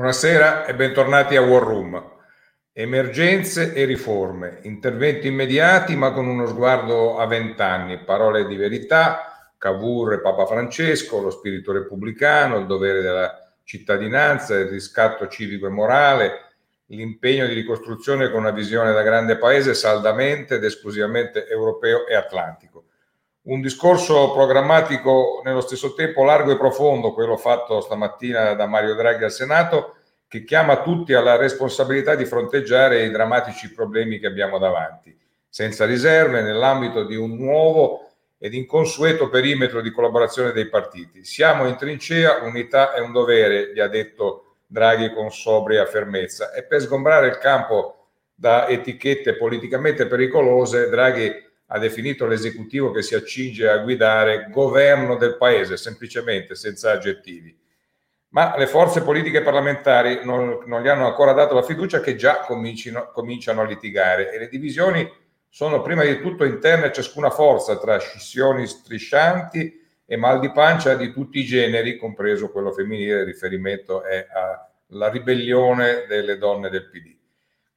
Buonasera e bentornati a War Room. Emergenze e riforme, interventi immediati ma con uno sguardo a vent'anni, parole di verità, Cavour e Papa Francesco, lo spirito repubblicano, il dovere della cittadinanza, il riscatto civico e morale, l'impegno di ricostruzione con una visione da grande paese saldamente ed esclusivamente europeo e atlantico. Un discorso programmatico nello stesso tempo largo e profondo, quello fatto stamattina da Mario Draghi al Senato, che chiama tutti alla responsabilità di fronteggiare i drammatici problemi che abbiamo davanti, senza riserve, nell'ambito di un nuovo ed inconsueto perimetro di collaborazione dei partiti. Siamo in trincea, unità è un dovere, gli ha detto Draghi con sobria fermezza. E per sgombrare il campo da etichette politicamente pericolose, Draghi ha definito l'esecutivo che si accinge a guidare governo del paese, semplicemente, senza aggettivi. Ma le forze politiche parlamentari non, non gli hanno ancora dato la fiducia che già cominciano a litigare e le divisioni sono prima di tutto interne a ciascuna forza tra scissioni striscianti e mal di pancia di tutti i generi, compreso quello femminile, il riferimento è alla ribellione delle donne del PD.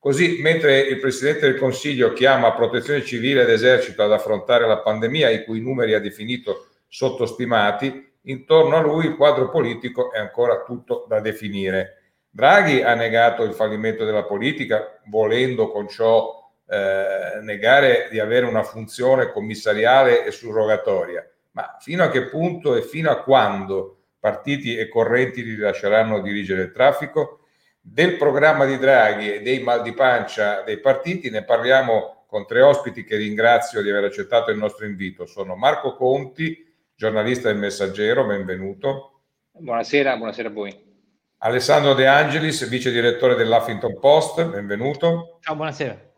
Così, mentre il Presidente del Consiglio chiama Protezione Civile ed Esercito ad affrontare la pandemia, i cui numeri ha definito sottostimati, intorno a lui il quadro politico è ancora tutto da definire. Draghi ha negato il fallimento della politica, volendo con ciò eh, negare di avere una funzione commissariale e surrogatoria. Ma fino a che punto e fino a quando partiti e correnti li lasceranno dirigere il traffico? Del programma di Draghi e dei mal di pancia dei partiti ne parliamo con tre ospiti che ringrazio di aver accettato il nostro invito. Sono Marco Conti, giornalista del Messaggero, benvenuto. Buonasera, buonasera a voi. Alessandro De Angelis, vice direttore dell'Huffington Post, benvenuto. Ciao, buonasera.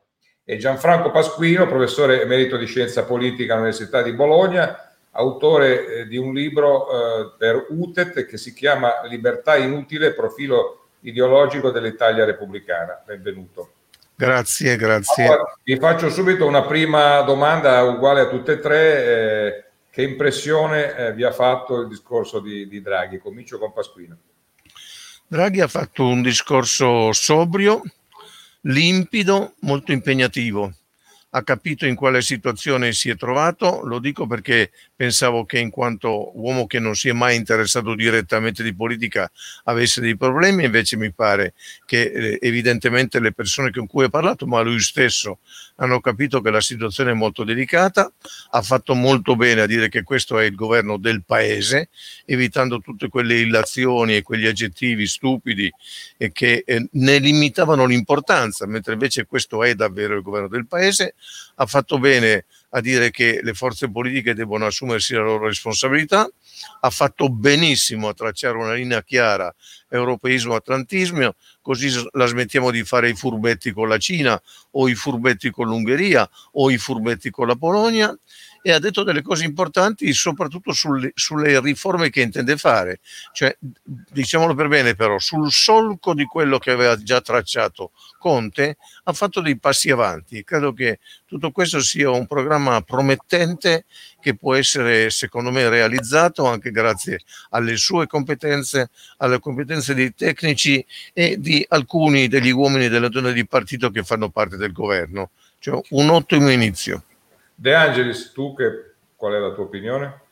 E Gianfranco Pasquino, professore emerito di scienza politica all'Università di Bologna, autore eh, di un libro eh, per UTET che si chiama Libertà inutile, profilo ideologico dell'Italia repubblicana. Benvenuto. Grazie, grazie. Allora, vi faccio subito una prima domanda uguale a tutte e tre. Eh, che impressione eh, vi ha fatto il discorso di, di Draghi? Comincio con Pasquino. Draghi ha fatto un discorso sobrio, limpido, molto impegnativo ha capito in quale situazione si è trovato, lo dico perché pensavo che in quanto uomo che non si è mai interessato direttamente di politica avesse dei problemi, invece mi pare che eh, evidentemente le persone con cui ha parlato, ma lui stesso, hanno capito che la situazione è molto delicata, ha fatto molto bene a dire che questo è il governo del paese, evitando tutte quelle illazioni e quegli aggettivi stupidi che eh, ne limitavano l'importanza, mentre invece questo è davvero il governo del paese ha fatto bene a dire che le forze politiche devono assumersi la loro responsabilità, ha fatto benissimo a tracciare una linea chiara europeismo-atlantismo, così la smettiamo di fare i furbetti con la Cina o i furbetti con l'Ungheria o i furbetti con la Polonia e ha detto delle cose importanti soprattutto sulle, sulle, riforme che intende fare, cioè diciamolo per bene però, sul solco di quello che aveva già tracciato Conte ha fatto dei passi avanti. Credo che tutto questo sia un programma promettente che può essere secondo me realizzato anche grazie alle sue competenze, alle competenze dei tecnici e di alcuni degli uomini e delle donne di partito che fanno parte del governo. Cioè un ottimo inizio. De Angelis, tu che, qual è la tua opinione?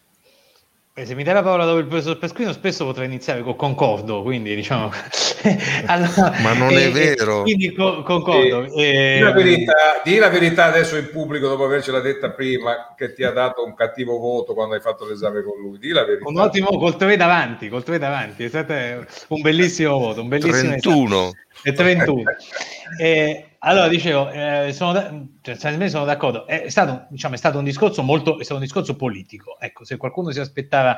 Eh, se mi dai la parola dopo il professor Pesquino, spesso potrei iniziare con concordo, quindi diciamo... allora, Ma non è eh, vero. Quindi co- concordo. Eh, di, la verità, di la verità adesso in pubblico, dopo avercela detta prima, che ti ha dato un cattivo voto quando hai fatto l'esame con lui. Di la verità. Un ottimo, col 3 davanti, col 3 davanti. È stato un bellissimo voto, un bellissimo... 31. Esame. 31. eh, allora, dicevo, eh, sono, da, cioè, sono d'accordo, è stato, diciamo, è stato un discorso molto, è stato un discorso politico. Ecco, se qualcuno si aspettava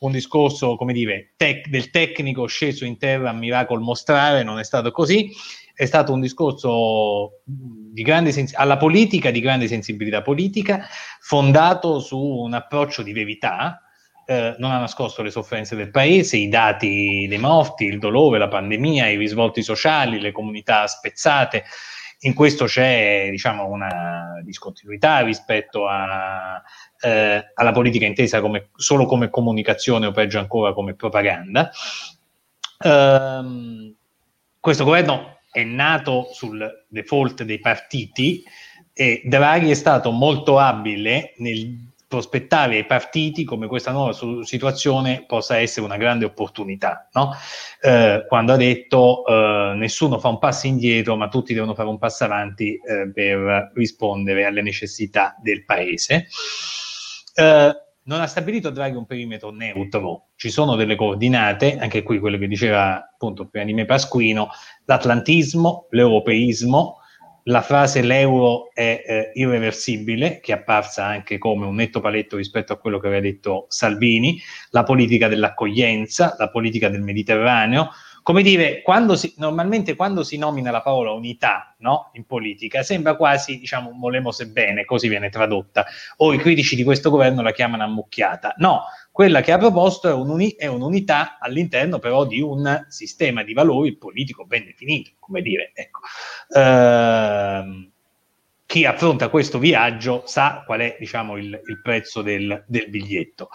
un discorso, come dire, tec- del tecnico sceso in terra a miracol mostrare, non è stato così. È stato un discorso di grande sens- alla politica, di grande sensibilità politica, fondato su un approccio di verità, eh, non ha nascosto le sofferenze del paese, i dati dei morti, il dolore, la pandemia, i risvolti sociali, le comunità spezzate, in questo c'è diciamo, una discontinuità rispetto a, eh, alla politica intesa come, solo come comunicazione o peggio ancora come propaganda. Um, questo governo è nato sul default dei partiti e Draghi è stato molto abile nel prospettare ai partiti come questa nuova situazione possa essere una grande opportunità, no? eh, quando ha detto eh, nessuno fa un passo indietro ma tutti devono fare un passo avanti eh, per rispondere alle necessità del paese. Eh, non ha stabilito Draghi un perimetro neutro, ci sono delle coordinate, anche qui quello che diceva appunto prima di me Pasquino, l'atlantismo, l'europeismo, la frase l'euro è eh, irreversibile, che è apparsa anche come un netto paletto rispetto a quello che aveva detto Salvini, la politica dell'accoglienza, la politica del Mediterraneo, come dire, quando si, normalmente quando si nomina la parola unità no, in politica sembra quasi, diciamo, volemo bene, così viene tradotta, o i critici di questo governo la chiamano ammucchiata. No, quella che ha proposto è, un'uni- è un'unità all'interno però di un sistema di valori politico ben definito, come dire, ecco. Ehm, chi affronta questo viaggio sa qual è diciamo, il, il prezzo del, del biglietto.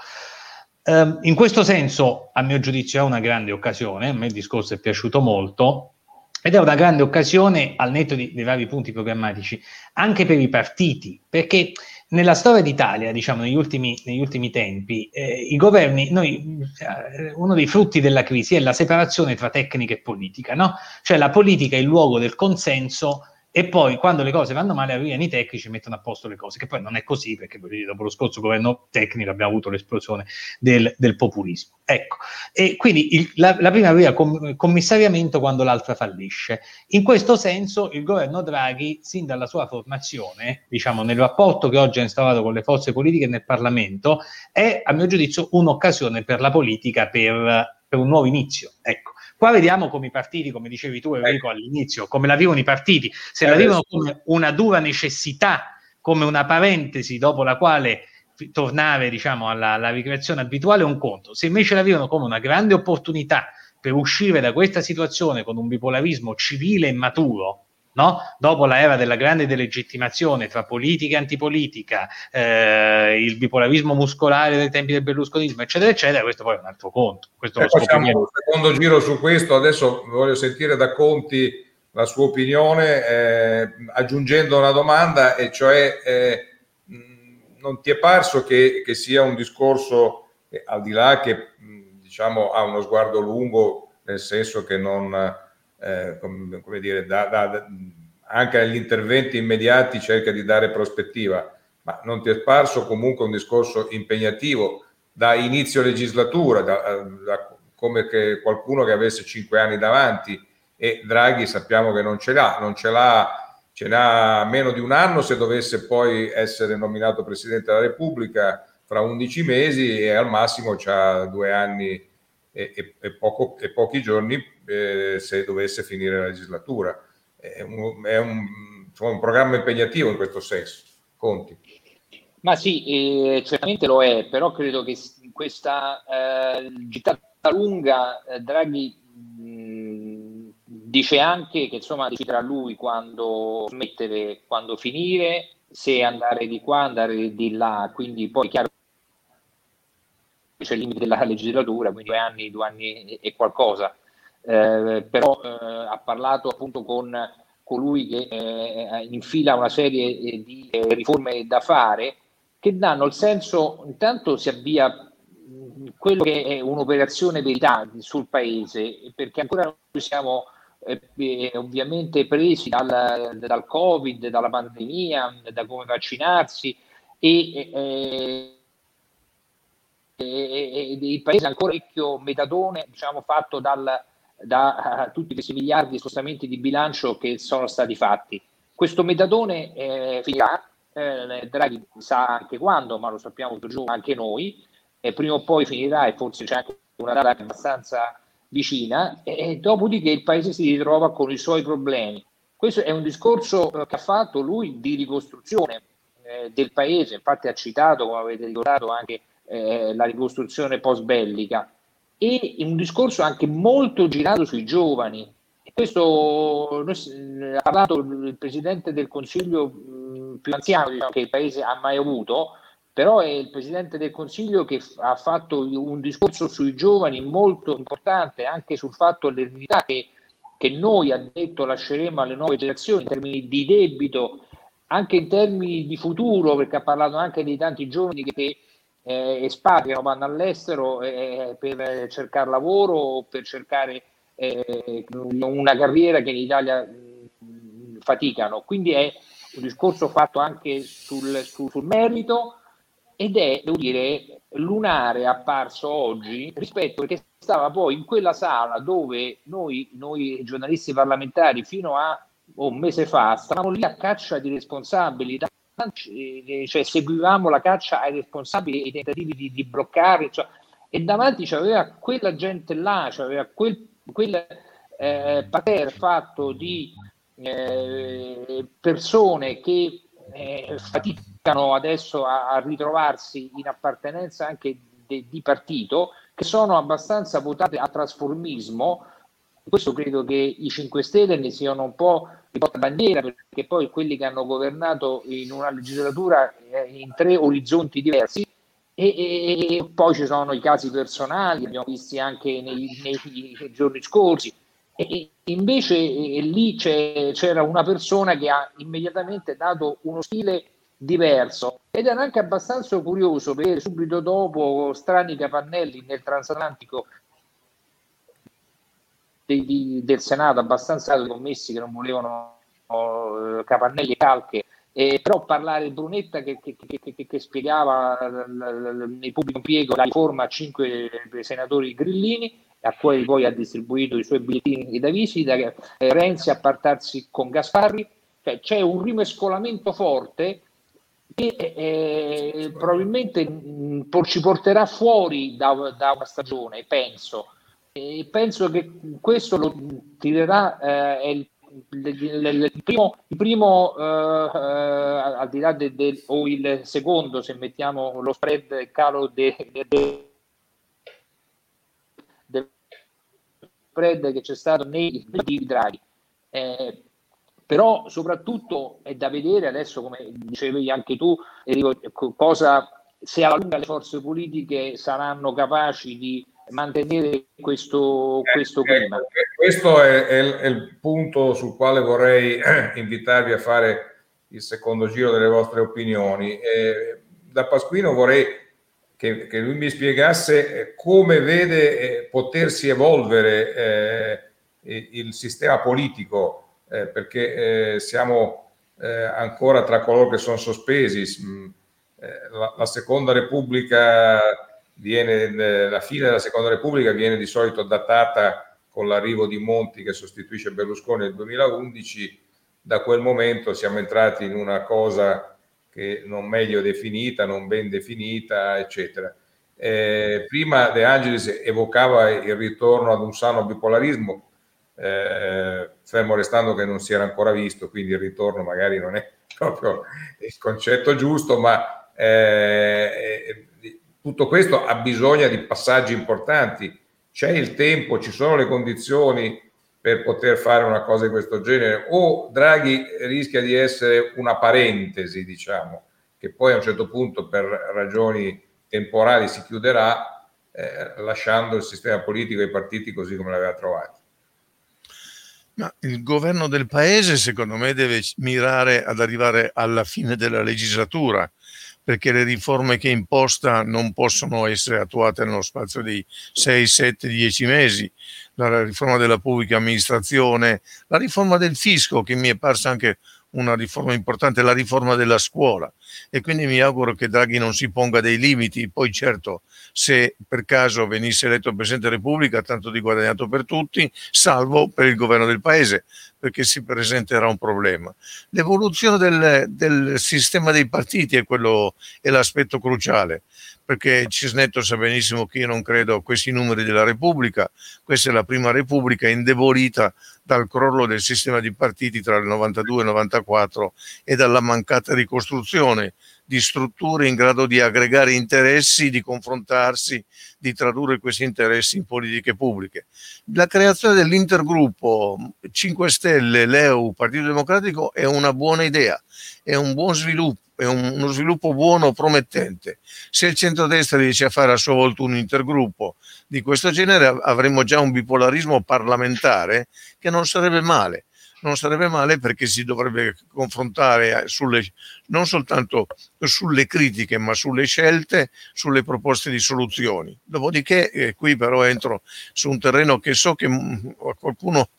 Um, in questo senso, a mio giudizio, è una grande occasione. A me il discorso è piaciuto molto. Ed è una grande occasione, al netto di, dei vari punti programmatici, anche per i partiti, perché nella storia d'Italia, diciamo, negli ultimi, negli ultimi tempi, eh, i governi, noi, eh, uno dei frutti della crisi è la separazione tra tecnica e politica, no? Cioè la politica è il luogo del consenso e poi quando le cose vanno male arrivano i tecnici e mettono a posto le cose, che poi non è così perché dopo lo scorso governo tecnico abbiamo avuto l'esplosione del, del populismo. Ecco, e quindi il, la, la, prima arriva com, commissariamento quando l'altra fallisce. In questo senso il governo Draghi, sin dalla sua formazione, diciamo nel rapporto che oggi ha instaurato con le forze politiche nel Parlamento, è a mio giudizio un'occasione per la politica per, per un nuovo inizio. Ecco. Qua vediamo come i partiti, come dicevi tu Enrico ecco. all'inizio, come la vivono i partiti, se la vivono come una dura necessità, come una parentesi dopo la quale tornare diciamo, alla, alla ricreazione abituale è un conto, se invece la vivono come una grande opportunità per uscire da questa situazione con un bipolarismo civile e maturo, No? dopo la era della grande delegittimazione tra politica e antipolitica, eh, il bipolarismo muscolare dei tempi del berlusconismo, eccetera, eccetera, questo poi è un altro conto. Questo eh, facciamo un secondo giro su questo, adesso voglio sentire da Conti la sua opinione, eh, aggiungendo una domanda, e cioè eh, non ti è parso che, che sia un discorso, eh, al di là che diciamo, ha uno sguardo lungo, nel senso che non eh, come, come, dire, da, da, anche agli interventi immediati cerca di dare prospettiva, ma non ti è sparso comunque un discorso impegnativo da inizio legislatura, da, da come che qualcuno che avesse cinque anni davanti e Draghi sappiamo che non ce l'ha, non ce l'ha, ce n'ha meno di un anno se dovesse poi essere nominato Presidente della Repubblica fra 11 mesi e al massimo c'ha due anni e, e, e, poco, e pochi giorni eh, se dovesse finire la legislatura. È un, è un, insomma, un, programma impegnativo in questo senso. Conti. Ma sì, eh, certamente lo è, però credo che questa eh, gittata lunga eh, Draghi mh, dice anche che insomma deciderà lui quando smettere, quando finire, se andare di qua, andare di là, quindi poi è chiaro c'è il limite della legislatura, quindi due anni, due anni e qualcosa. Eh, però eh, ha parlato appunto con colui che eh, infila una serie eh, di eh, riforme da fare che danno il senso, intanto si avvia quello che è un'operazione verità sul paese, perché ancora noi siamo eh, ovviamente presi dal, dal, Covid, dalla pandemia, da come vaccinarsi e e, il paese ancora vecchio metadone diciamo, fatto dal, da uh, tutti questi miliardi di spostamenti di bilancio che sono stati fatti. Questo metadone eh, finirà, eh, Draghi sa anche quando, ma lo sappiamo giù anche noi, e prima o poi finirà e forse c'è anche una data abbastanza vicina, e, e dopodiché il paese si ritrova con i suoi problemi. Questo è un discorso che ha fatto lui di ricostruzione eh, del paese, infatti ha citato, come avete ricordato, anche eh, la ricostruzione post bellica e un discorso anche molto girato sui giovani. questo noi, ha parlato il presidente del consiglio mh, più anziano diciamo, che il paese ha mai avuto, però è il presidente del consiglio che f- ha fatto un discorso sui giovani molto importante anche sul fatto dell'eredità che che noi ha detto lasceremo alle nuove generazioni in termini di debito, anche in termini di futuro, perché ha parlato anche di tanti giovani che eh, espatriano, vanno all'estero eh, per cercare lavoro o per cercare eh, una carriera che in Italia mh, faticano. Quindi è un discorso fatto anche sul, sul, sul merito ed è, devo dire, lunare apparso oggi rispetto perché stava poi in quella sala dove noi, noi giornalisti parlamentari fino a un mese fa stavamo lì a caccia di responsabili cioè seguivamo la caccia ai responsabili e i tentativi di, di bloccare cioè, e davanti c'aveva quella gente là c'aveva quel, quel eh, pater fatto di eh, persone che eh, faticano adesso a, a, ritrovarsi in appartenenza anche de, di partito, che sono abbastanza votate a trasformismo. Questo credo che i 5 Stelle ne siano un po' di bandiera, perché poi quelli che hanno governato in una legislatura eh, in tre orizzonti diversi, e, e, e, poi ci sono i casi personali, abbiamo visti anche nei, nei giorni scorsi, e invece eh, lì c'era una persona che ha immediatamente dato uno stile diverso. Ed era anche abbastanza curioso vedere subito dopo strani capannelli nel transatlantico di, di, del Senato abbastanza commessi che non volevano uh, capannelli e calche eh, però parlare di Brunetta che, che, che, che spiegava nel pubblico impiego la riforma a cinque senatori grillini a cui poi ha distribuito i suoi bigliettini da visita, eh, Renzi a partarsi con Gasparri, cioè, c'è un rimescolamento forte che eh, probabilmente mh, ci porterà fuori da, da una stagione, penso. E penso che questo lo tirerà eh, il, il, il, primo, il primo eh, eh, al di là del, del, o il secondo, se mettiamo lo spread calo del de, de, spread che c'è stato nei Draghi. Eh, però soprattutto è da vedere adesso, come dicevi anche tu, Enrico, cosa, se alla lunga le forze politiche saranno capaci di mantenere questo, questo clima. Eh, questo è, è, è, il punto sul quale vorrei invitarvi a fare il secondo giro delle vostre opinioni. Eh, da Pasquino vorrei che, che lui mi spiegasse eh, come vede eh, potersi evolvere eh, il sistema politico, eh, perché eh, siamo eh, ancora tra coloro che sono sospesi. Mm, la, la, seconda repubblica viene, la fine della seconda repubblica viene di solito datata con l'arrivo di Monti che sostituisce Berlusconi nel 2011. Da quel momento siamo entrati in una cosa che non meglio definita, non ben definita, eccetera. Eh, prima De Angelis evocava il ritorno ad un sano bipolarismo, eh, fermo restando che non si era ancora visto, quindi il ritorno magari non è proprio il concetto giusto, ma eh, tutto questo ha bisogno di passaggi importanti. C'è il tempo, ci sono le condizioni per poter fare una cosa di questo genere o Draghi rischia di essere una parentesi, diciamo, che poi a un certo punto per ragioni temporali si chiuderà eh, lasciando il sistema politico e i partiti così come l'aveva trovato. Ma il governo del paese secondo me deve mirare ad arrivare alla fine della legislatura perché le riforme che imposta non possono essere attuate nello spazio di 6, 7, 10 mesi. La riforma della pubblica amministrazione, la riforma del fisco che mi è parsa anche una riforma importante, la riforma della scuola. E quindi mi auguro che Draghi non si ponga dei limiti, poi certo se per caso venisse eletto Presidente della Repubblica tanto di guadagnato per tutti, salvo per il governo del Paese, perché si presenterà un problema. L'evoluzione del, del sistema dei partiti è, quello, è l'aspetto cruciale, perché Cisnetto sa benissimo che io non credo a questi numeri della Repubblica, questa è la prima Repubblica indebolita dal crollo del sistema di partiti tra il 92 e il 94 e dalla mancata ricostruzione di strutture in grado di aggregare interessi, di confrontarsi, di tradurre questi interessi in politiche pubbliche. La creazione dell'intergruppo 5 Stelle, Leu, Partito Democratico è una buona idea, è un buon sviluppo è un, uno sviluppo buono, promettente. Se il centrodestra riesce a fare a sua volta un intergruppo di questo genere, avremo già un bipolarismo parlamentare che non sarebbe male non sarebbe male perché si dovrebbe confrontare sulle, non soltanto sulle critiche, ma sulle scelte, sulle proposte di soluzioni. Dopodiché, eh, qui però entro su un terreno che so che a qualcuno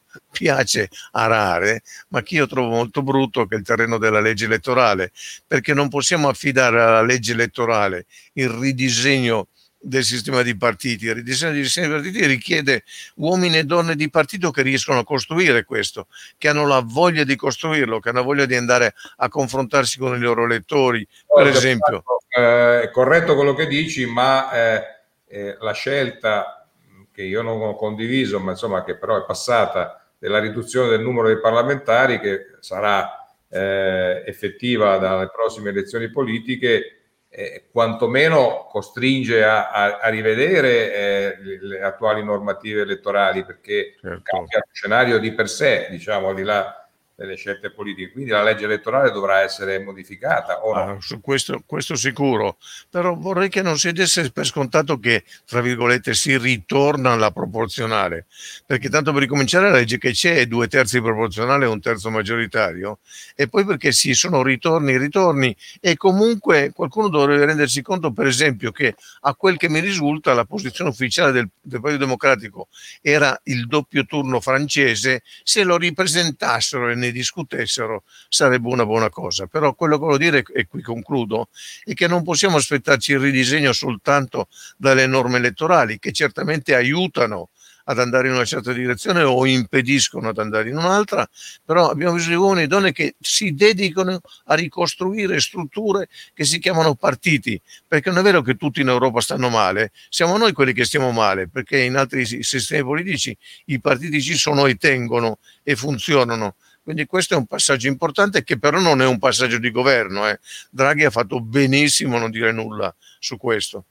piace arare, ma che io trovo molto brutto, che è il terreno della legge elettorale, perché non possiamo affidare alla legge elettorale il ridisegno del sistema di partiti. Il ridisegno del sistema di partiti richiede uomini e donne di partito che riescono a costruire questo, che hanno la voglia di costruirlo, che hanno voglia di andare a confrontarsi con i loro elettori, per no, esempio. Eh, è corretto quello che dici, ma eh, eh, la scelta che io non ho condiviso, ma insomma che però è passata, della riduzione del numero dei parlamentari, che sarà eh, effettiva dalle prossime elezioni politiche, eh, quantomeno costringe a, a, a rivedere eh, le attuali normative elettorali perché certo. cambia lo scenario di per sé, diciamo, al di là delle scelte politiche. Quindi la legge elettorale dovrà essere modificata. O no? ah, su questo, questo, sicuro, però vorrei che non si desse per scontato che, tra virgolette, si ritorna alla proporzionale, perché tanto per ricominciare la legge che c'è è due terzi proporzionale e un terzo maggioritario, e poi perché sì, sono ritorni, ritorni, e comunque qualcuno dovrebbe rendersi conto, per esempio, che a quel che mi risulta la posizione ufficiale del, del Partito Democratico era il doppio turno francese, se lo ripresentassero e discutessero sarebbe una buona cosa. Però quello che voglio dire, e qui concludo, è che non possiamo aspettarci il ridisegno soltanto dalle norme elettorali, che certamente aiutano ad andare in una certa direzione o impediscono ad andare in un'altra, però abbiamo bisogno di uomini e donne che si dedicano a ricostruire strutture che si chiamano partiti, perché non è vero che tutti in Europa stanno male, siamo noi quelli che stiamo male, perché in altri sistemi politici i partiti ci sono e tengono e funzionano. Quindi questo è un passaggio importante che però non è un passaggio di governo. Eh. Draghi ha fatto benissimo non dire nulla su questo.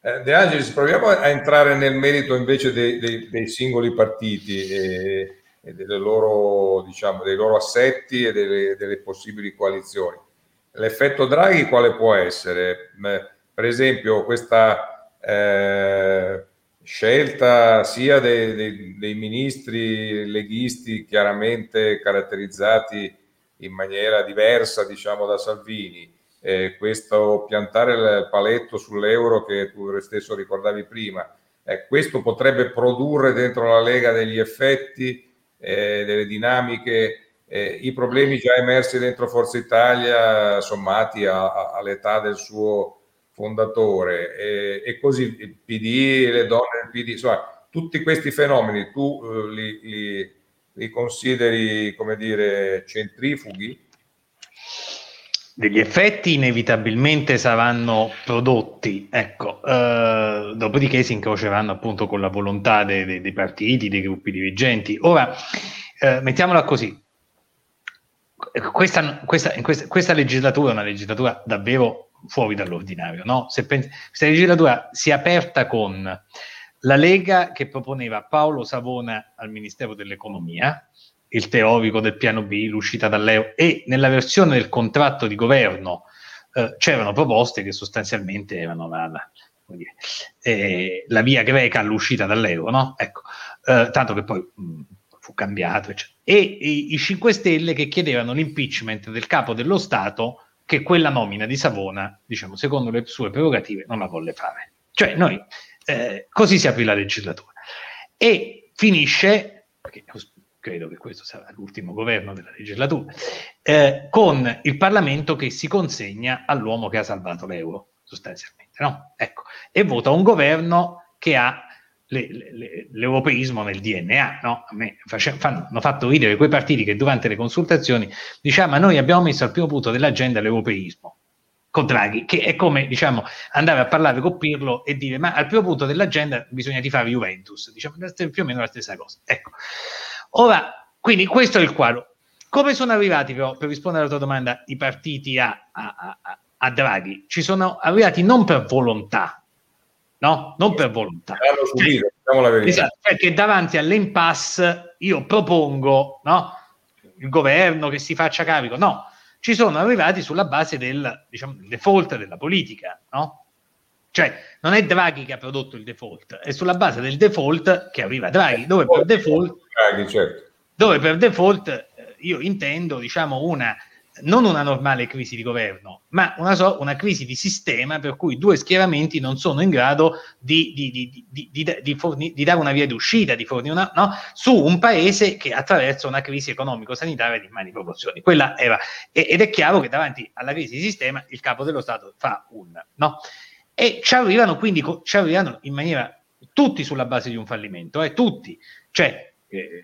Eh, De Angelis, proviamo a entrare nel merito invece dei, dei, dei singoli partiti e, e loro, diciamo, dei loro assetti e delle, delle, possibili coalizioni. L'effetto Draghi quale può essere? Per esempio, questa eh, scelta sia dei, dei, dei, ministri leghisti chiaramente caratterizzati in maniera diversa, diciamo, da Salvini, eh, questo piantare il paletto sull'euro che tu stesso ricordavi prima, eh, questo potrebbe produrre dentro la Lega degli effetti, eh, delle dinamiche, eh, i problemi già emersi dentro Forza Italia sommati a, a, all'età del suo fondatore e, e, così il PD, le donne del PD, insomma, tutti questi fenomeni tu eh, li, li, li, consideri, come dire, centrifughi? Degli effetti inevitabilmente saranno prodotti, ecco, eh, dopodiché si incroceranno appunto con la volontà dei, dei, dei partiti, dei gruppi dirigenti. Ora, eh, mettiamola così, questa, questa, questa, legislatura è una legislatura davvero fuori dall'ordinario. No? Se questa legislatura si è aperta con la Lega che proponeva Paolo Savona al Ministero dell'Economia, il teorico del piano B, l'uscita dall'euro, e nella versione del contratto di governo eh, c'erano proposte che sostanzialmente erano la, la, dire, eh, la via greca all'uscita dall'euro, no? ecco, eh, tanto che poi mh, fu cambiato, eccetera. e i, i 5 Stelle che chiedevano l'impeachment del capo dello Stato che quella nomina di Savona, diciamo, secondo le sue prerogative, non la volle fare. Cioè, noi eh, così si aprì la legislatura. E finisce, perché credo che questo sarà l'ultimo governo della legislatura, eh, con il Parlamento che si consegna all'uomo che ha salvato l'euro, sostanzialmente, no? Ecco, e vota un governo che ha le, le, l'europeismo nel DNA. No? A me face, fanno, hanno fatto ridere quei partiti che durante le consultazioni diciamo, ma noi abbiamo messo al primo punto dell'agenda l'europeismo con Draghi, che è come diciamo, andare a parlare con Pirlo e dire ma al primo punto dell'agenda bisogna tifare Juventus, diciamo più o meno la stessa cosa. Ecco. Ora, quindi questo è il quadro. Come sono arrivati però, per rispondere alla tua domanda, i partiti a, a, a, a Draghi? Ci sono arrivati non per volontà, no? Non per volontà. Subito, cioè, esatto, perché davanti all'impasse io propongo, no? Il governo che si faccia carico, no? ci sono arrivati sulla base del diciamo, default della politica, no? Cioè, non è Draghi che ha prodotto il default, è sulla base del default che arriva Draghi, dove per default, Draghi, certo. dove per default eh, io intendo, diciamo, una non una normale crisi di governo, ma una, so, una, crisi di sistema per cui due schieramenti non sono in grado di, di, di, di forni, dare una via d'uscita, di fornire una, no? su un paese che attraversa una crisi economico-sanitaria di mani proporzioni. Quella era, ed è chiaro che davanti alla crisi di sistema il capo dello Stato fa un no. E ci arrivano quindi ci arrivano in maniera tutti sulla base di un fallimento, eh, tutti. Cioè,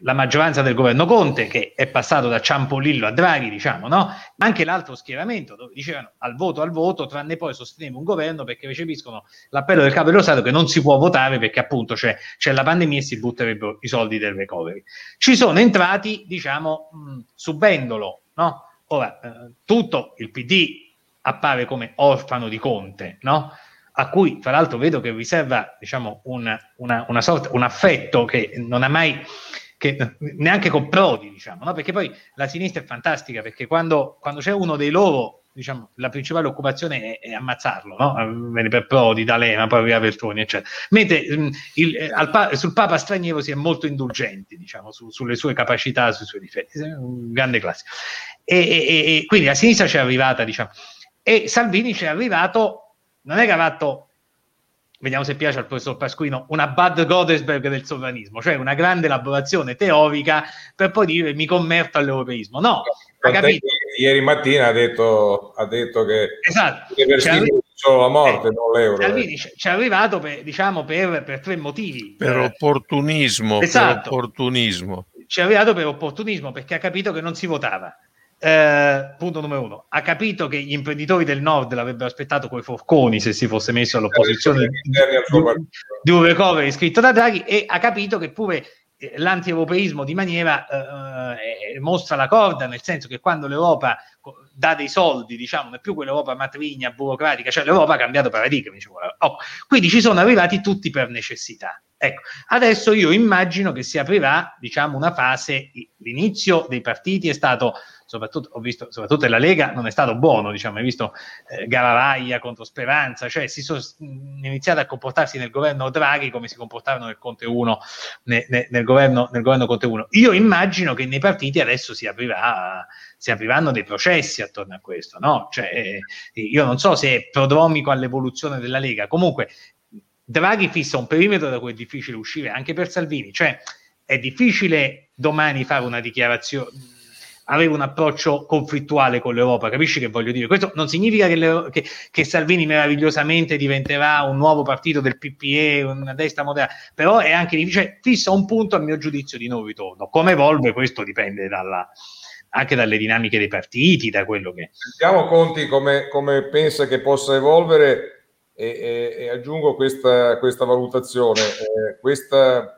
la maggioranza del governo Conte, che è passato da Ciampolillo a Draghi, diciamo, no? Anche l'altro schieramento, dove dicevano al voto al voto, tranne poi sostenere un governo perché recepiscono l'appello del capo dello Stato che non si può votare perché appunto c'è, c'è la pandemia e si butterebbero i soldi del recovery. Ci sono entrati, diciamo, mh, subendolo, no? Ora, eh, tutto il PD appare come orfano di Conte, no? A cui tra l'altro vedo che riserva diciamo, una, una, una sorta, un affetto che non ha mai, che, neanche con Prodi, diciamo, no? perché poi la sinistra è fantastica, perché quando, quando c'è uno dei loro, diciamo, la principale occupazione è, è ammazzarlo, no? Per Prodi, D'Alema, poi via Veltroni, eccetera. Mentre mh, il, eh, al, sul Papa straniero si è molto indulgenti, diciamo, su, sulle sue capacità, sui suoi difetti, un grande classico. E, e, e quindi la sinistra ci è arrivata, diciamo, e Salvini ci è arrivato non è che ha fatto, vediamo se piace al professor Pasquino, una Bad Godesberg del sovranismo, cioè una grande elaborazione teorica per poi dire mi converto all'europeismo. No, ha capito? Ieri mattina ha detto, ha detto che esatto. solo la morte, eh, non l'euro. Salvini ci è arrivato per, diciamo, per, per tre motivi. Per opportunismo. Esatto. Per opportunismo. Ci è arrivato per opportunismo perché ha capito che non si votava eh, punto numero uno, ha capito che gli imprenditori del nord l'avrebbero aspettato coi forconi se si fosse messo all'opposizione di, un recovery scritto da Draghi e ha capito che pure eh, l'anti-europeismo di maniera eh, eh, mostra la corda, nel senso che quando l'Europa dà dei soldi, diciamo, non è più quell'Europa matrigna, burocratica, cioè l'Europa ha cambiato paradigma. Oh, quindi ci sono arrivati tutti per necessità. Ecco, adesso io immagino che si aprirà, diciamo, una fase, l'inizio dei partiti è stato soprattutto, ho visto, soprattutto nella Lega, non è stato buono, diciamo, hai visto eh, Garavaglia contro Speranza, cioè si sono iniziati a comportarsi nel governo Draghi come si comportavano nel Conte 1, ne, ne, nel, governo, nel governo Conte 1. Io immagino che nei partiti adesso si aprirà si apriranno dei processi attorno a questo, no? Cioè, eh, io non so se è prodromico all'evoluzione della Lega, comunque Draghi fissa un perimetro da cui è difficile uscire anche per Salvini, cioè è difficile domani fare una dichiarazione avere un approccio conflittuale con l'Europa, capisci che voglio dire? Questo non significa che, che, che, Salvini meravigliosamente diventerà un nuovo partito del PPE, una destra moderna, però è anche difficile, cioè, fissa un punto a mio giudizio di non ritorno. Come evolve questo dipende dalla, anche dalle dinamiche dei partiti, da quello che... Sentiamo Conti come, come pensa che possa evolvere e, e, e aggiungo questa, questa valutazione. Eh, questa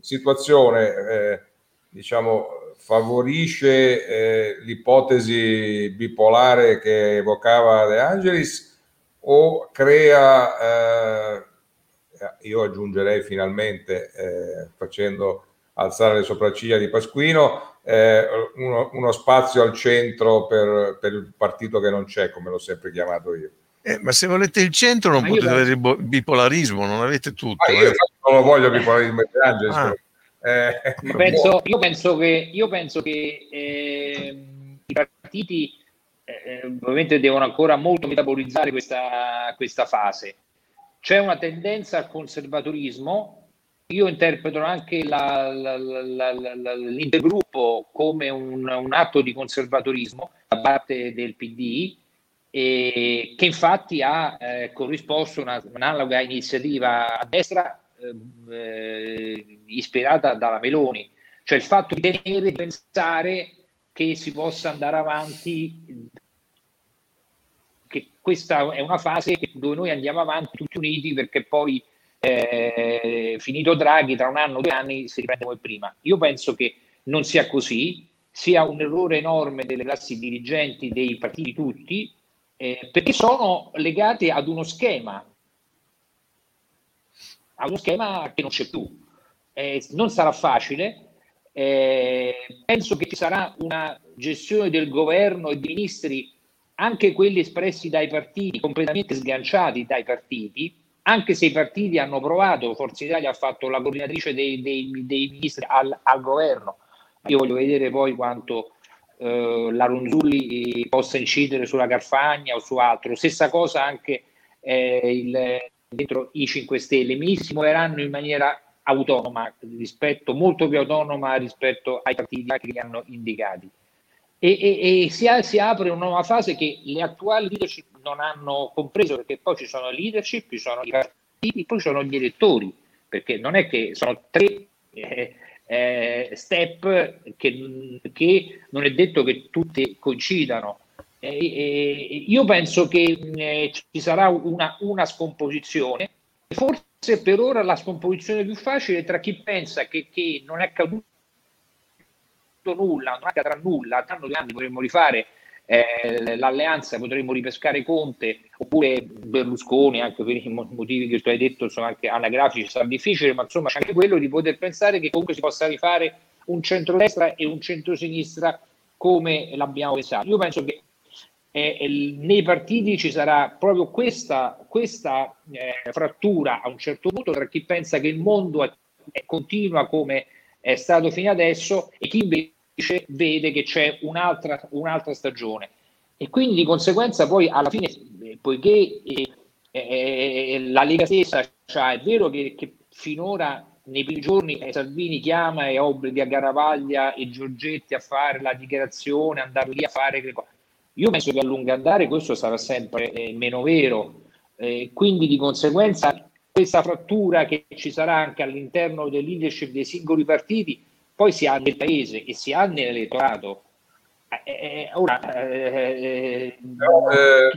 situazione, eh, diciamo, favorisce eh, l'ipotesi bipolare che evocava De Angelis o crea, eh, io aggiungerei finalmente, eh, facendo alzare le sopracciglia di Pasquino, eh, uno, uno, spazio al centro per, per, il partito che non c'è, come l'ho sempre chiamato io. Eh, ma se volete il centro non ma potete avere il bipolarismo, non avete tutto. Ah, io eh. non lo voglio bipolarismo di Angelis. Ah. Eh, penso, io, penso che, io penso che eh, i partiti eh, ovviamente devono ancora molto metabolizzare questa, questa fase. C'è una tendenza al conservatorismo. Io interpreto anche la, la, la, l'intergruppo come un, un, atto di conservatorismo da parte del PD, e che infatti ha eh, corrisposto una, un'analoga iniziativa a destra eh, ispirata dalla Meloni, cioè il fatto di tenere e pensare che si possa andare avanti, che questa è una fase dove noi andiamo avanti tutti uniti perché poi eh, finito Draghi tra un anno o due anni si riprende come prima. Io penso che non sia così, sia un errore enorme delle classi dirigenti dei partiti tutti, eh, perché sono legate ad uno schema a uno schema che non c'è più. Eh, non sarà facile. Eh, penso che ci sarà una gestione del governo e dei ministri, anche quelli espressi dai partiti, completamente sganciati dai partiti, anche se i partiti hanno provato, Forza Italia ha fatto la coordinatrice dei, dei, dei ministri al, al, governo, io voglio vedere poi quanto eh, la Ronzulli possa incidere sulla Carfagna o su altro. Stessa cosa anche eh, il, dentro i 5 Stelle, i ministri si muoveranno in maniera autonoma, rispetto, molto più autonoma rispetto ai partiti che li hanno indicati. E, e, e si, si, apre una nuova fase che le attuali leadership non hanno compreso, perché poi ci sono leadership, ci sono i partiti, poi ci sono gli elettori, perché non è che sono tre eh, eh, step che, che, non è detto che tutte coincidano. Io penso che eh, ci sarà una, una scomposizione, forse per ora la scomposizione più facile tra chi pensa che, che non è accaduto nulla, non accadrà nulla, tra due anni potremmo rifare eh, l'alleanza, potremmo ripescare Conte oppure Berlusconi, anche per i motivi che tu hai detto, sono anche anagrafici, sarà difficile, ma insomma c'è anche quello di poter pensare che comunque si possa rifare un centrodestra e un centrosinistra come l'abbiamo pensato. Io penso che eh, nei partiti ci sarà proprio questa, questa eh, frattura a un certo punto tra chi pensa che il mondo è, è continua come è stato fino adesso e chi invece vede che c'è un'altra, un'altra stagione. E quindi di conseguenza poi alla fine, poiché eh, eh, la Lega stessa, cioè, è vero che, che finora nei primi giorni eh, Salvini chiama e obbliga Garavaglia e Giorgetti a fare la dichiarazione, andare lì a fare. Io penso che a lungo andare questo sarà sempre eh, meno vero, eh, quindi di conseguenza questa frattura che ci sarà anche all'interno del leadership dei singoli partiti, poi si ha nel paese e si ha nell'elettorato. Eh, eh ora, eh, eh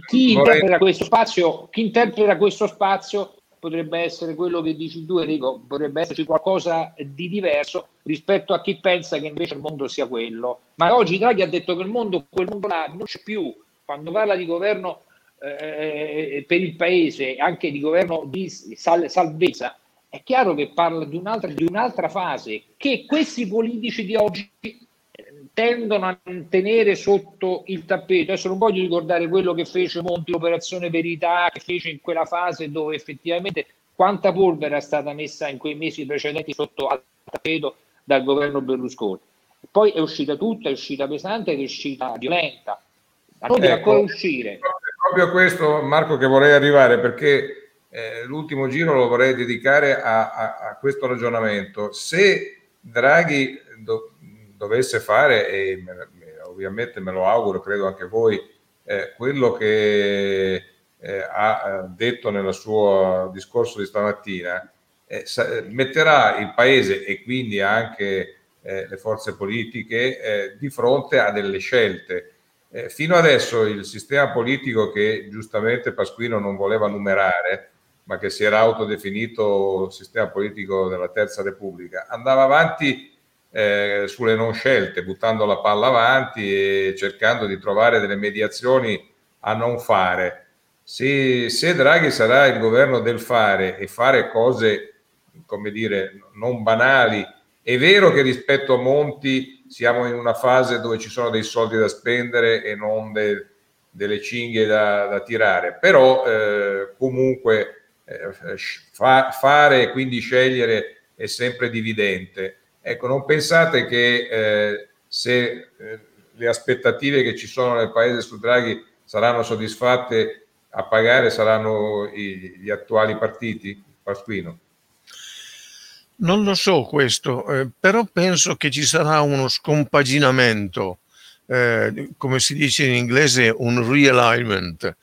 chi, interpreta questo spazio, chi interpreta questo spazio potrebbe essere quello che dici tu Enrico, potrebbe esserci qualcosa di diverso rispetto a chi pensa che invece il mondo sia quello. Ma oggi Draghi ha detto che il mondo, quel mondo là non c'è più. Quando parla di governo eh, per il paese, anche di governo di sal- salvezza, è chiaro che parla di un'altra, di un'altra fase che questi politici di oggi eh, tendono a tenere sotto il tappeto. Adesso non voglio ricordare quello che fece Monti, l'operazione Verità, che fece in quella fase dove effettivamente quanta polvere è stata messa in quei mesi precedenti sotto al tappeto dal governo Berlusconi. Poi è uscita tutta, è uscita pesante ed è uscita violenta. Ma non deve ecco, ancora uscire proprio a questo, Marco, che vorrei arrivare perché eh, l'ultimo giro lo vorrei dedicare a, a, a questo ragionamento. Se Draghi do, dovesse fare, e me, me, ovviamente me lo auguro, credo anche voi, eh, quello che eh, ha detto nel suo discorso di stamattina, eh, sa, metterà il Paese e quindi anche eh, le forze politiche eh, di fronte a delle scelte. Eh, fino adesso il sistema politico che giustamente Pasquino non voleva numerare, ma che si era autodefinito sistema politico della Terza Repubblica, andava avanti eh, sulle non scelte, buttando la palla avanti e cercando di trovare delle mediazioni a non fare. Se, se Draghi sarà il governo del fare e fare cose, come dire, non banali, è vero che rispetto a Monti siamo in una fase dove ci sono dei soldi da spendere e non de, delle cinghie da, da tirare, però eh, comunque eh, fa, fare e quindi scegliere è sempre dividente. Ecco, non pensate che eh, se eh, le aspettative che ci sono nel paese su Draghi saranno soddisfatte, a pagare saranno gli attuali partiti? Pasquino. Non lo so questo, eh, però penso che ci sarà uno scompaginamento, eh, come si dice in inglese, un realignment,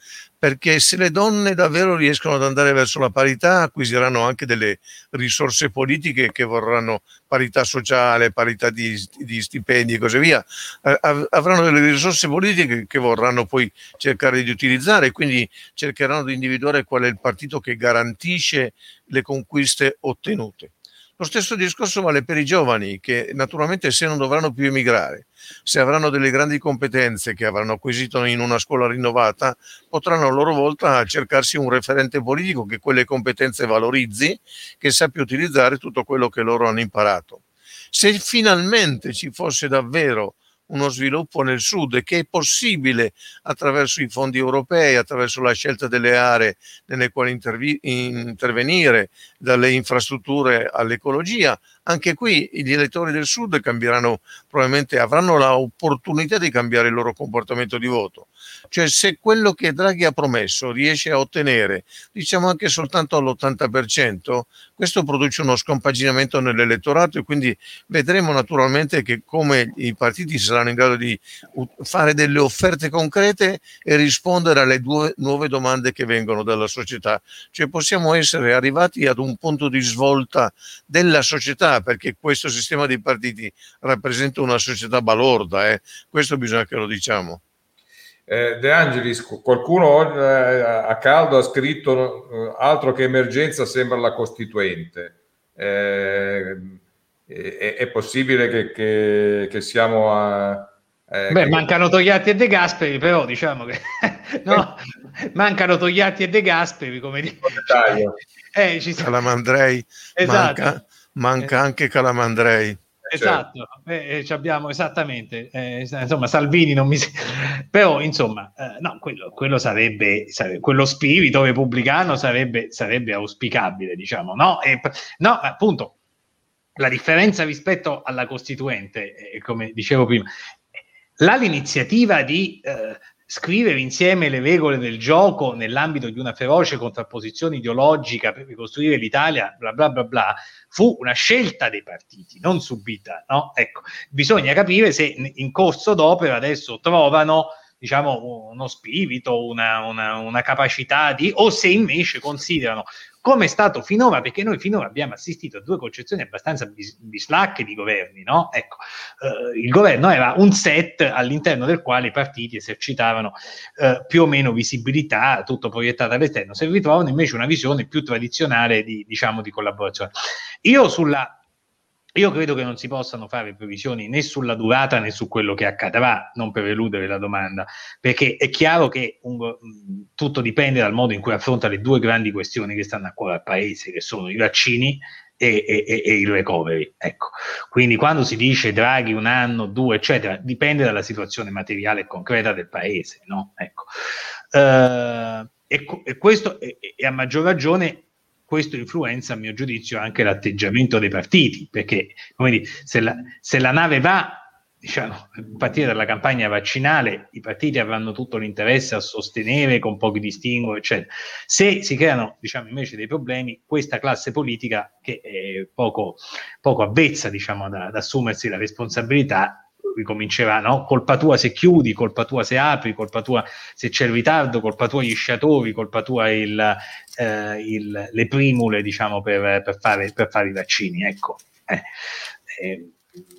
perché se le donne davvero riescono ad andare verso la parità, acquisiranno anche delle risorse politiche che vorranno parità sociale, parità di, di stipendi e così via, avranno delle risorse politiche che vorranno poi cercare di utilizzare e quindi cercheranno di individuare qual è il partito che garantisce le conquiste ottenute. Lo stesso discorso vale per i giovani che naturalmente se non dovranno più emigrare, se avranno delle grandi competenze che avranno acquisito in una scuola rinnovata, potranno a loro volta cercarsi un referente politico che quelle competenze valorizzi, che sappia utilizzare tutto quello che loro hanno imparato. Se finalmente ci fosse davvero uno sviluppo nel sud che è possibile attraverso i fondi europei, attraverso la scelta delle aree nelle quali intervi- intervenire, dalle infrastrutture all'ecologia. Anche qui gli elettori del sud cambieranno, probabilmente avranno l'opportunità di cambiare il loro comportamento di voto. Cioè se quello che Draghi ha promesso riesce a ottenere, diciamo anche soltanto all'80%, questo produce uno scompaginamento nell'elettorato e quindi vedremo naturalmente che come i partiti saranno in grado di fare delle offerte concrete e rispondere alle due nuove domande che vengono dalla società. Cioè possiamo essere arrivati ad un punto di svolta della società perché questo sistema di partiti rappresenta una società balorda, eh? questo bisogna che lo diciamo. Eh, De Angelis, qualcuno eh, a caldo ha scritto eh, altro che emergenza sembra la costituente. Eh, è, è, possibile che, che, che siamo a... Eh, Beh, che... mancano Togliatti e De Gasperi, però diciamo che... no, mancano Togliatti e De Gasperi, come dire. Eh, ci Calamandrei, esatto. manca, manca anche Calamandrei. Certo. Esatto, eh, eh abbiamo esattamente, eh, insomma Salvini non mi... però insomma, eh, no, quello, quello sarebbe, sarebbe, quello spirito repubblicano sarebbe, sarebbe auspicabile, diciamo, no? E, no, appunto, la differenza rispetto alla Costituente, eh, come dicevo prima, là l'iniziativa di eh, scrivere insieme le regole del gioco nell'ambito di una feroce contrapposizione ideologica per ricostruire l'Italia, bla bla bla bla, fu una scelta dei partiti, non subita. No? Ecco, bisogna capire se in corso d'opera adesso trovano diciamo, uno spirito, una, una, una capacità di, o se invece considerano come è stato finora, perché noi finora abbiamo assistito a due concezioni abbastanza bis- bislacche di governi, no? Ecco, eh, il governo era un set all'interno del quale i partiti esercitavano eh, più o meno visibilità, tutto proiettato all'esterno, se ritrovano invece una visione più tradizionale di, diciamo, di collaborazione. Io sulla io credo che non si possano fare previsioni né sulla durata né su quello che accadrà, non per eludere la domanda, perché è chiaro che un, tutto dipende dal modo in cui affronta le due grandi questioni che stanno a cuore al Paese, che sono i vaccini e, e, e, il recovery. Ecco. Quindi quando si dice Draghi un anno, due, eccetera, dipende dalla situazione materiale e concreta del Paese. No? Ecco. Uh, e, e, questo, e, a maggior ragione, questo influenza, a mio giudizio, anche l'atteggiamento dei partiti, perché dire, se, la, se la nave va diciamo, a partire dalla campagna vaccinale, i partiti avranno tutto l'interesse a sostenere con pochi distinguo, eccetera. Se si creano, diciamo, invece dei problemi, questa classe politica che è poco, poco avvezza, diciamo, ad, ad assumersi la responsabilità, ricomincerà, no? Colpa tua se chiudi, colpa tua se apri, colpa tua se c'è il ritardo, colpa tua gli sciatori, colpa tua il, eh, il, le primule, diciamo, per, per, fare, per fare i vaccini, ecco. Eh, eh,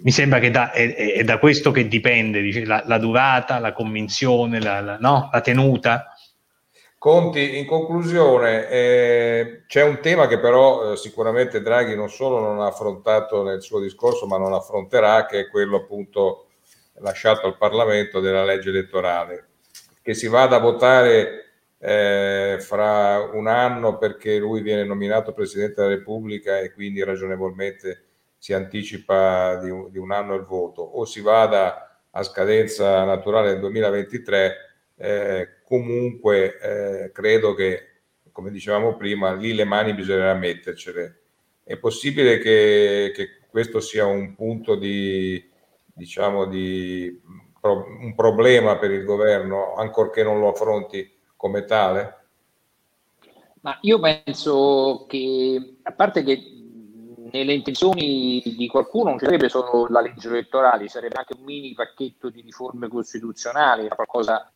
mi sembra che da, è, è, da questo che dipende dice, la, la, durata, la convinzione, la, la, no? la tenuta. Conti, in conclusione, eh, c'è un tema che però eh, sicuramente Draghi non solo non ha affrontato nel suo discorso, ma non affronterà, che è quello appunto lasciato al Parlamento della legge elettorale, che si vada a votare eh, fra un anno perché lui viene nominato Presidente della Repubblica e quindi ragionevolmente si anticipa di un, di un anno il voto, o si vada a scadenza naturale nel 2023 eh, comunque eh, credo che, come dicevamo prima, lì le mani bisognerà mettercele. È possibile che, che questo sia un punto di, diciamo, di pro, un problema per il governo, ancorché non lo affronti come tale? Ma io penso che, a parte che nelle intenzioni di qualcuno non ci sarebbe solo la legge elettorale, sarebbe anche un mini pacchetto di riforme costituzionali, qualcosa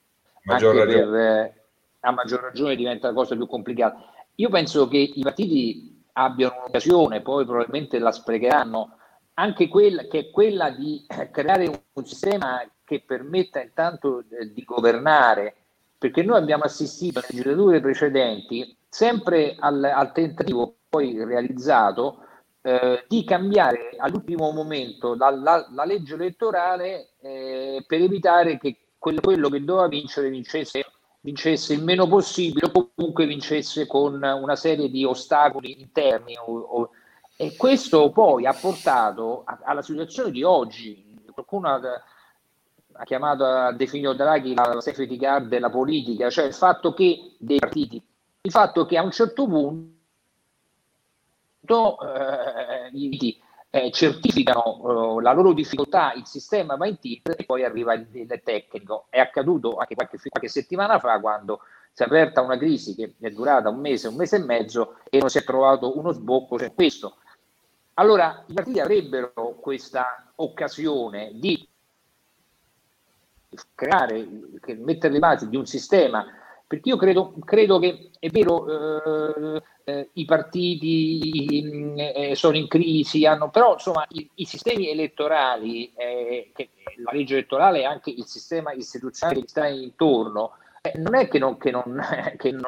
maggior anche per, eh, a maggior ragione diventa la cosa più complicata. Io penso che i partiti abbiano un'occasione, poi probabilmente la sprecheranno, anche quella che è quella di creare un, un sistema che permetta intanto eh, di governare, perché noi abbiamo assistito nelle legislature precedenti sempre al, al tentativo poi realizzato eh, di cambiare all'ultimo momento la, la, la legge elettorale eh, per evitare che quello, quello che doveva vincere vincesse, vincesse, il meno possibile o comunque vincesse con una serie di ostacoli interni o, o, E questo poi ha portato a, alla situazione di oggi. Qualcuno ha, ha chiamato, ha definito Draghi la safety car della politica, cioè il fatto che dei partiti, il fatto che a un certo punto eh, eh, certificano eh, la loro difficoltà, il sistema va in tilt e poi arriva il, il tecnico. È accaduto anche qualche, qualche, settimana fa quando si è aperta una crisi che è durata un mese, un mese e mezzo e non si è trovato uno sbocco, cioè questo. Allora i partiti avrebbero questa occasione di creare, mettere le basi di un sistema, perché io credo, credo che è vero, eh, eh, i partiti eh, sono in crisi, hanno, però insomma i, i sistemi elettorali, eh, che, la legge elettorale e anche il sistema istituzionale che sta intorno, eh, non è che, non, che, non, che non,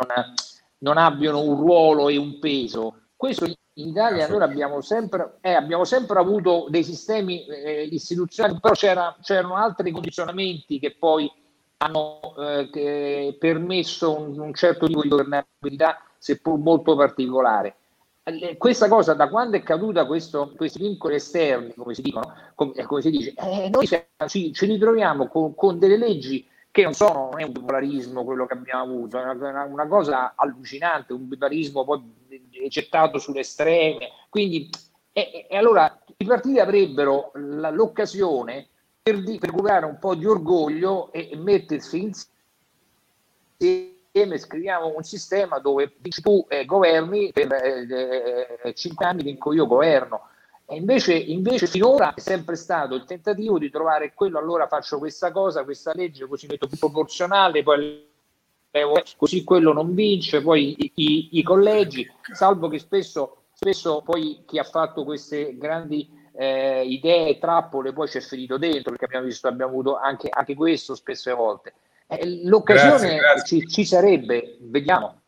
non, abbiano un ruolo e un peso. Questo in Italia noi abbiamo sempre, eh, abbiamo sempre avuto dei sistemi eh, istituzionali, però c'era, c'erano altri condizionamenti che poi hanno eh, permesso un, un, certo tipo di governabilità, seppur molto particolare. Eh, questa cosa, da quando è caduta questo, questi vincoli esterni, come si, dicono, come, eh, come si dice, eh, noi ci, ci ritroviamo con, con, delle leggi che non sono non un bipolarismo quello che abbiamo avuto, è una, una cosa allucinante, un bipolarismo poi gettato sulle estreme. Quindi, e, e allora i partiti avrebbero l'occasione per, per recuperare un po' di orgoglio e, e mettersi insieme, scriviamo un sistema dove tu eh, governi per eh, eh, cinque anni vinco io governo. E invece, invece finora è sempre stato il tentativo di trovare quello, allora faccio questa cosa, questa legge, così metto più proporzionale, poi così quello non vince, poi i, i, i collegi, salvo che spesso, spesso poi chi ha fatto queste grandi eh, idee, trappole, poi c'è finito dentro, perché abbiamo visto, abbiamo avuto anche, anche questo spesse volte. Eh, l'occasione grazie, grazie. Ci, ci, sarebbe, vediamo.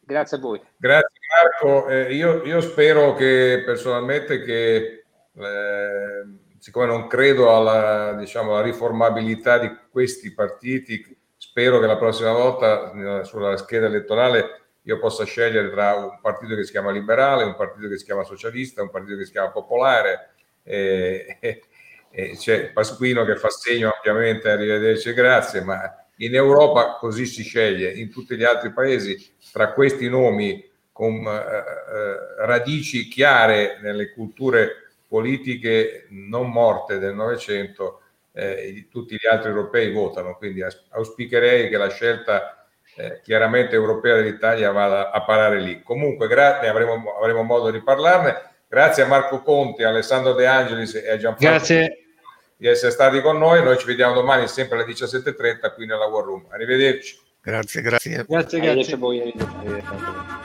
Grazie a voi. Grazie Marco, eh, io, io, spero che personalmente che eh, siccome non credo alla, diciamo, alla riformabilità di questi partiti, spero che la prossima volta sulla scheda elettorale io possa scegliere tra un partito che si chiama liberale, un partito che si chiama socialista, un partito che si chiama popolare, e, e, c'è Pasquino che fa segno ovviamente arrivederci grazie, ma in Europa così si sceglie, in tutti gli altri paesi tra questi nomi con eh, eh, radici chiare nelle culture politiche non morte del Novecento, eh, tutti gli altri europei votano, quindi auspicherei che la scelta eh, chiaramente europea dell'Italia vada a parare lì. Comunque, grazie, avremo, avremo modo di parlarne. Grazie a Marco Conti, a Alessandro De Angelis e a Gianfranco Grazie. di essere stati con noi. Noi ci vediamo domani sempre alle 17.30 qui nella War Room. Arrivederci. Grazie, grazie. Grazie, grazie. a voi. Arrivederci.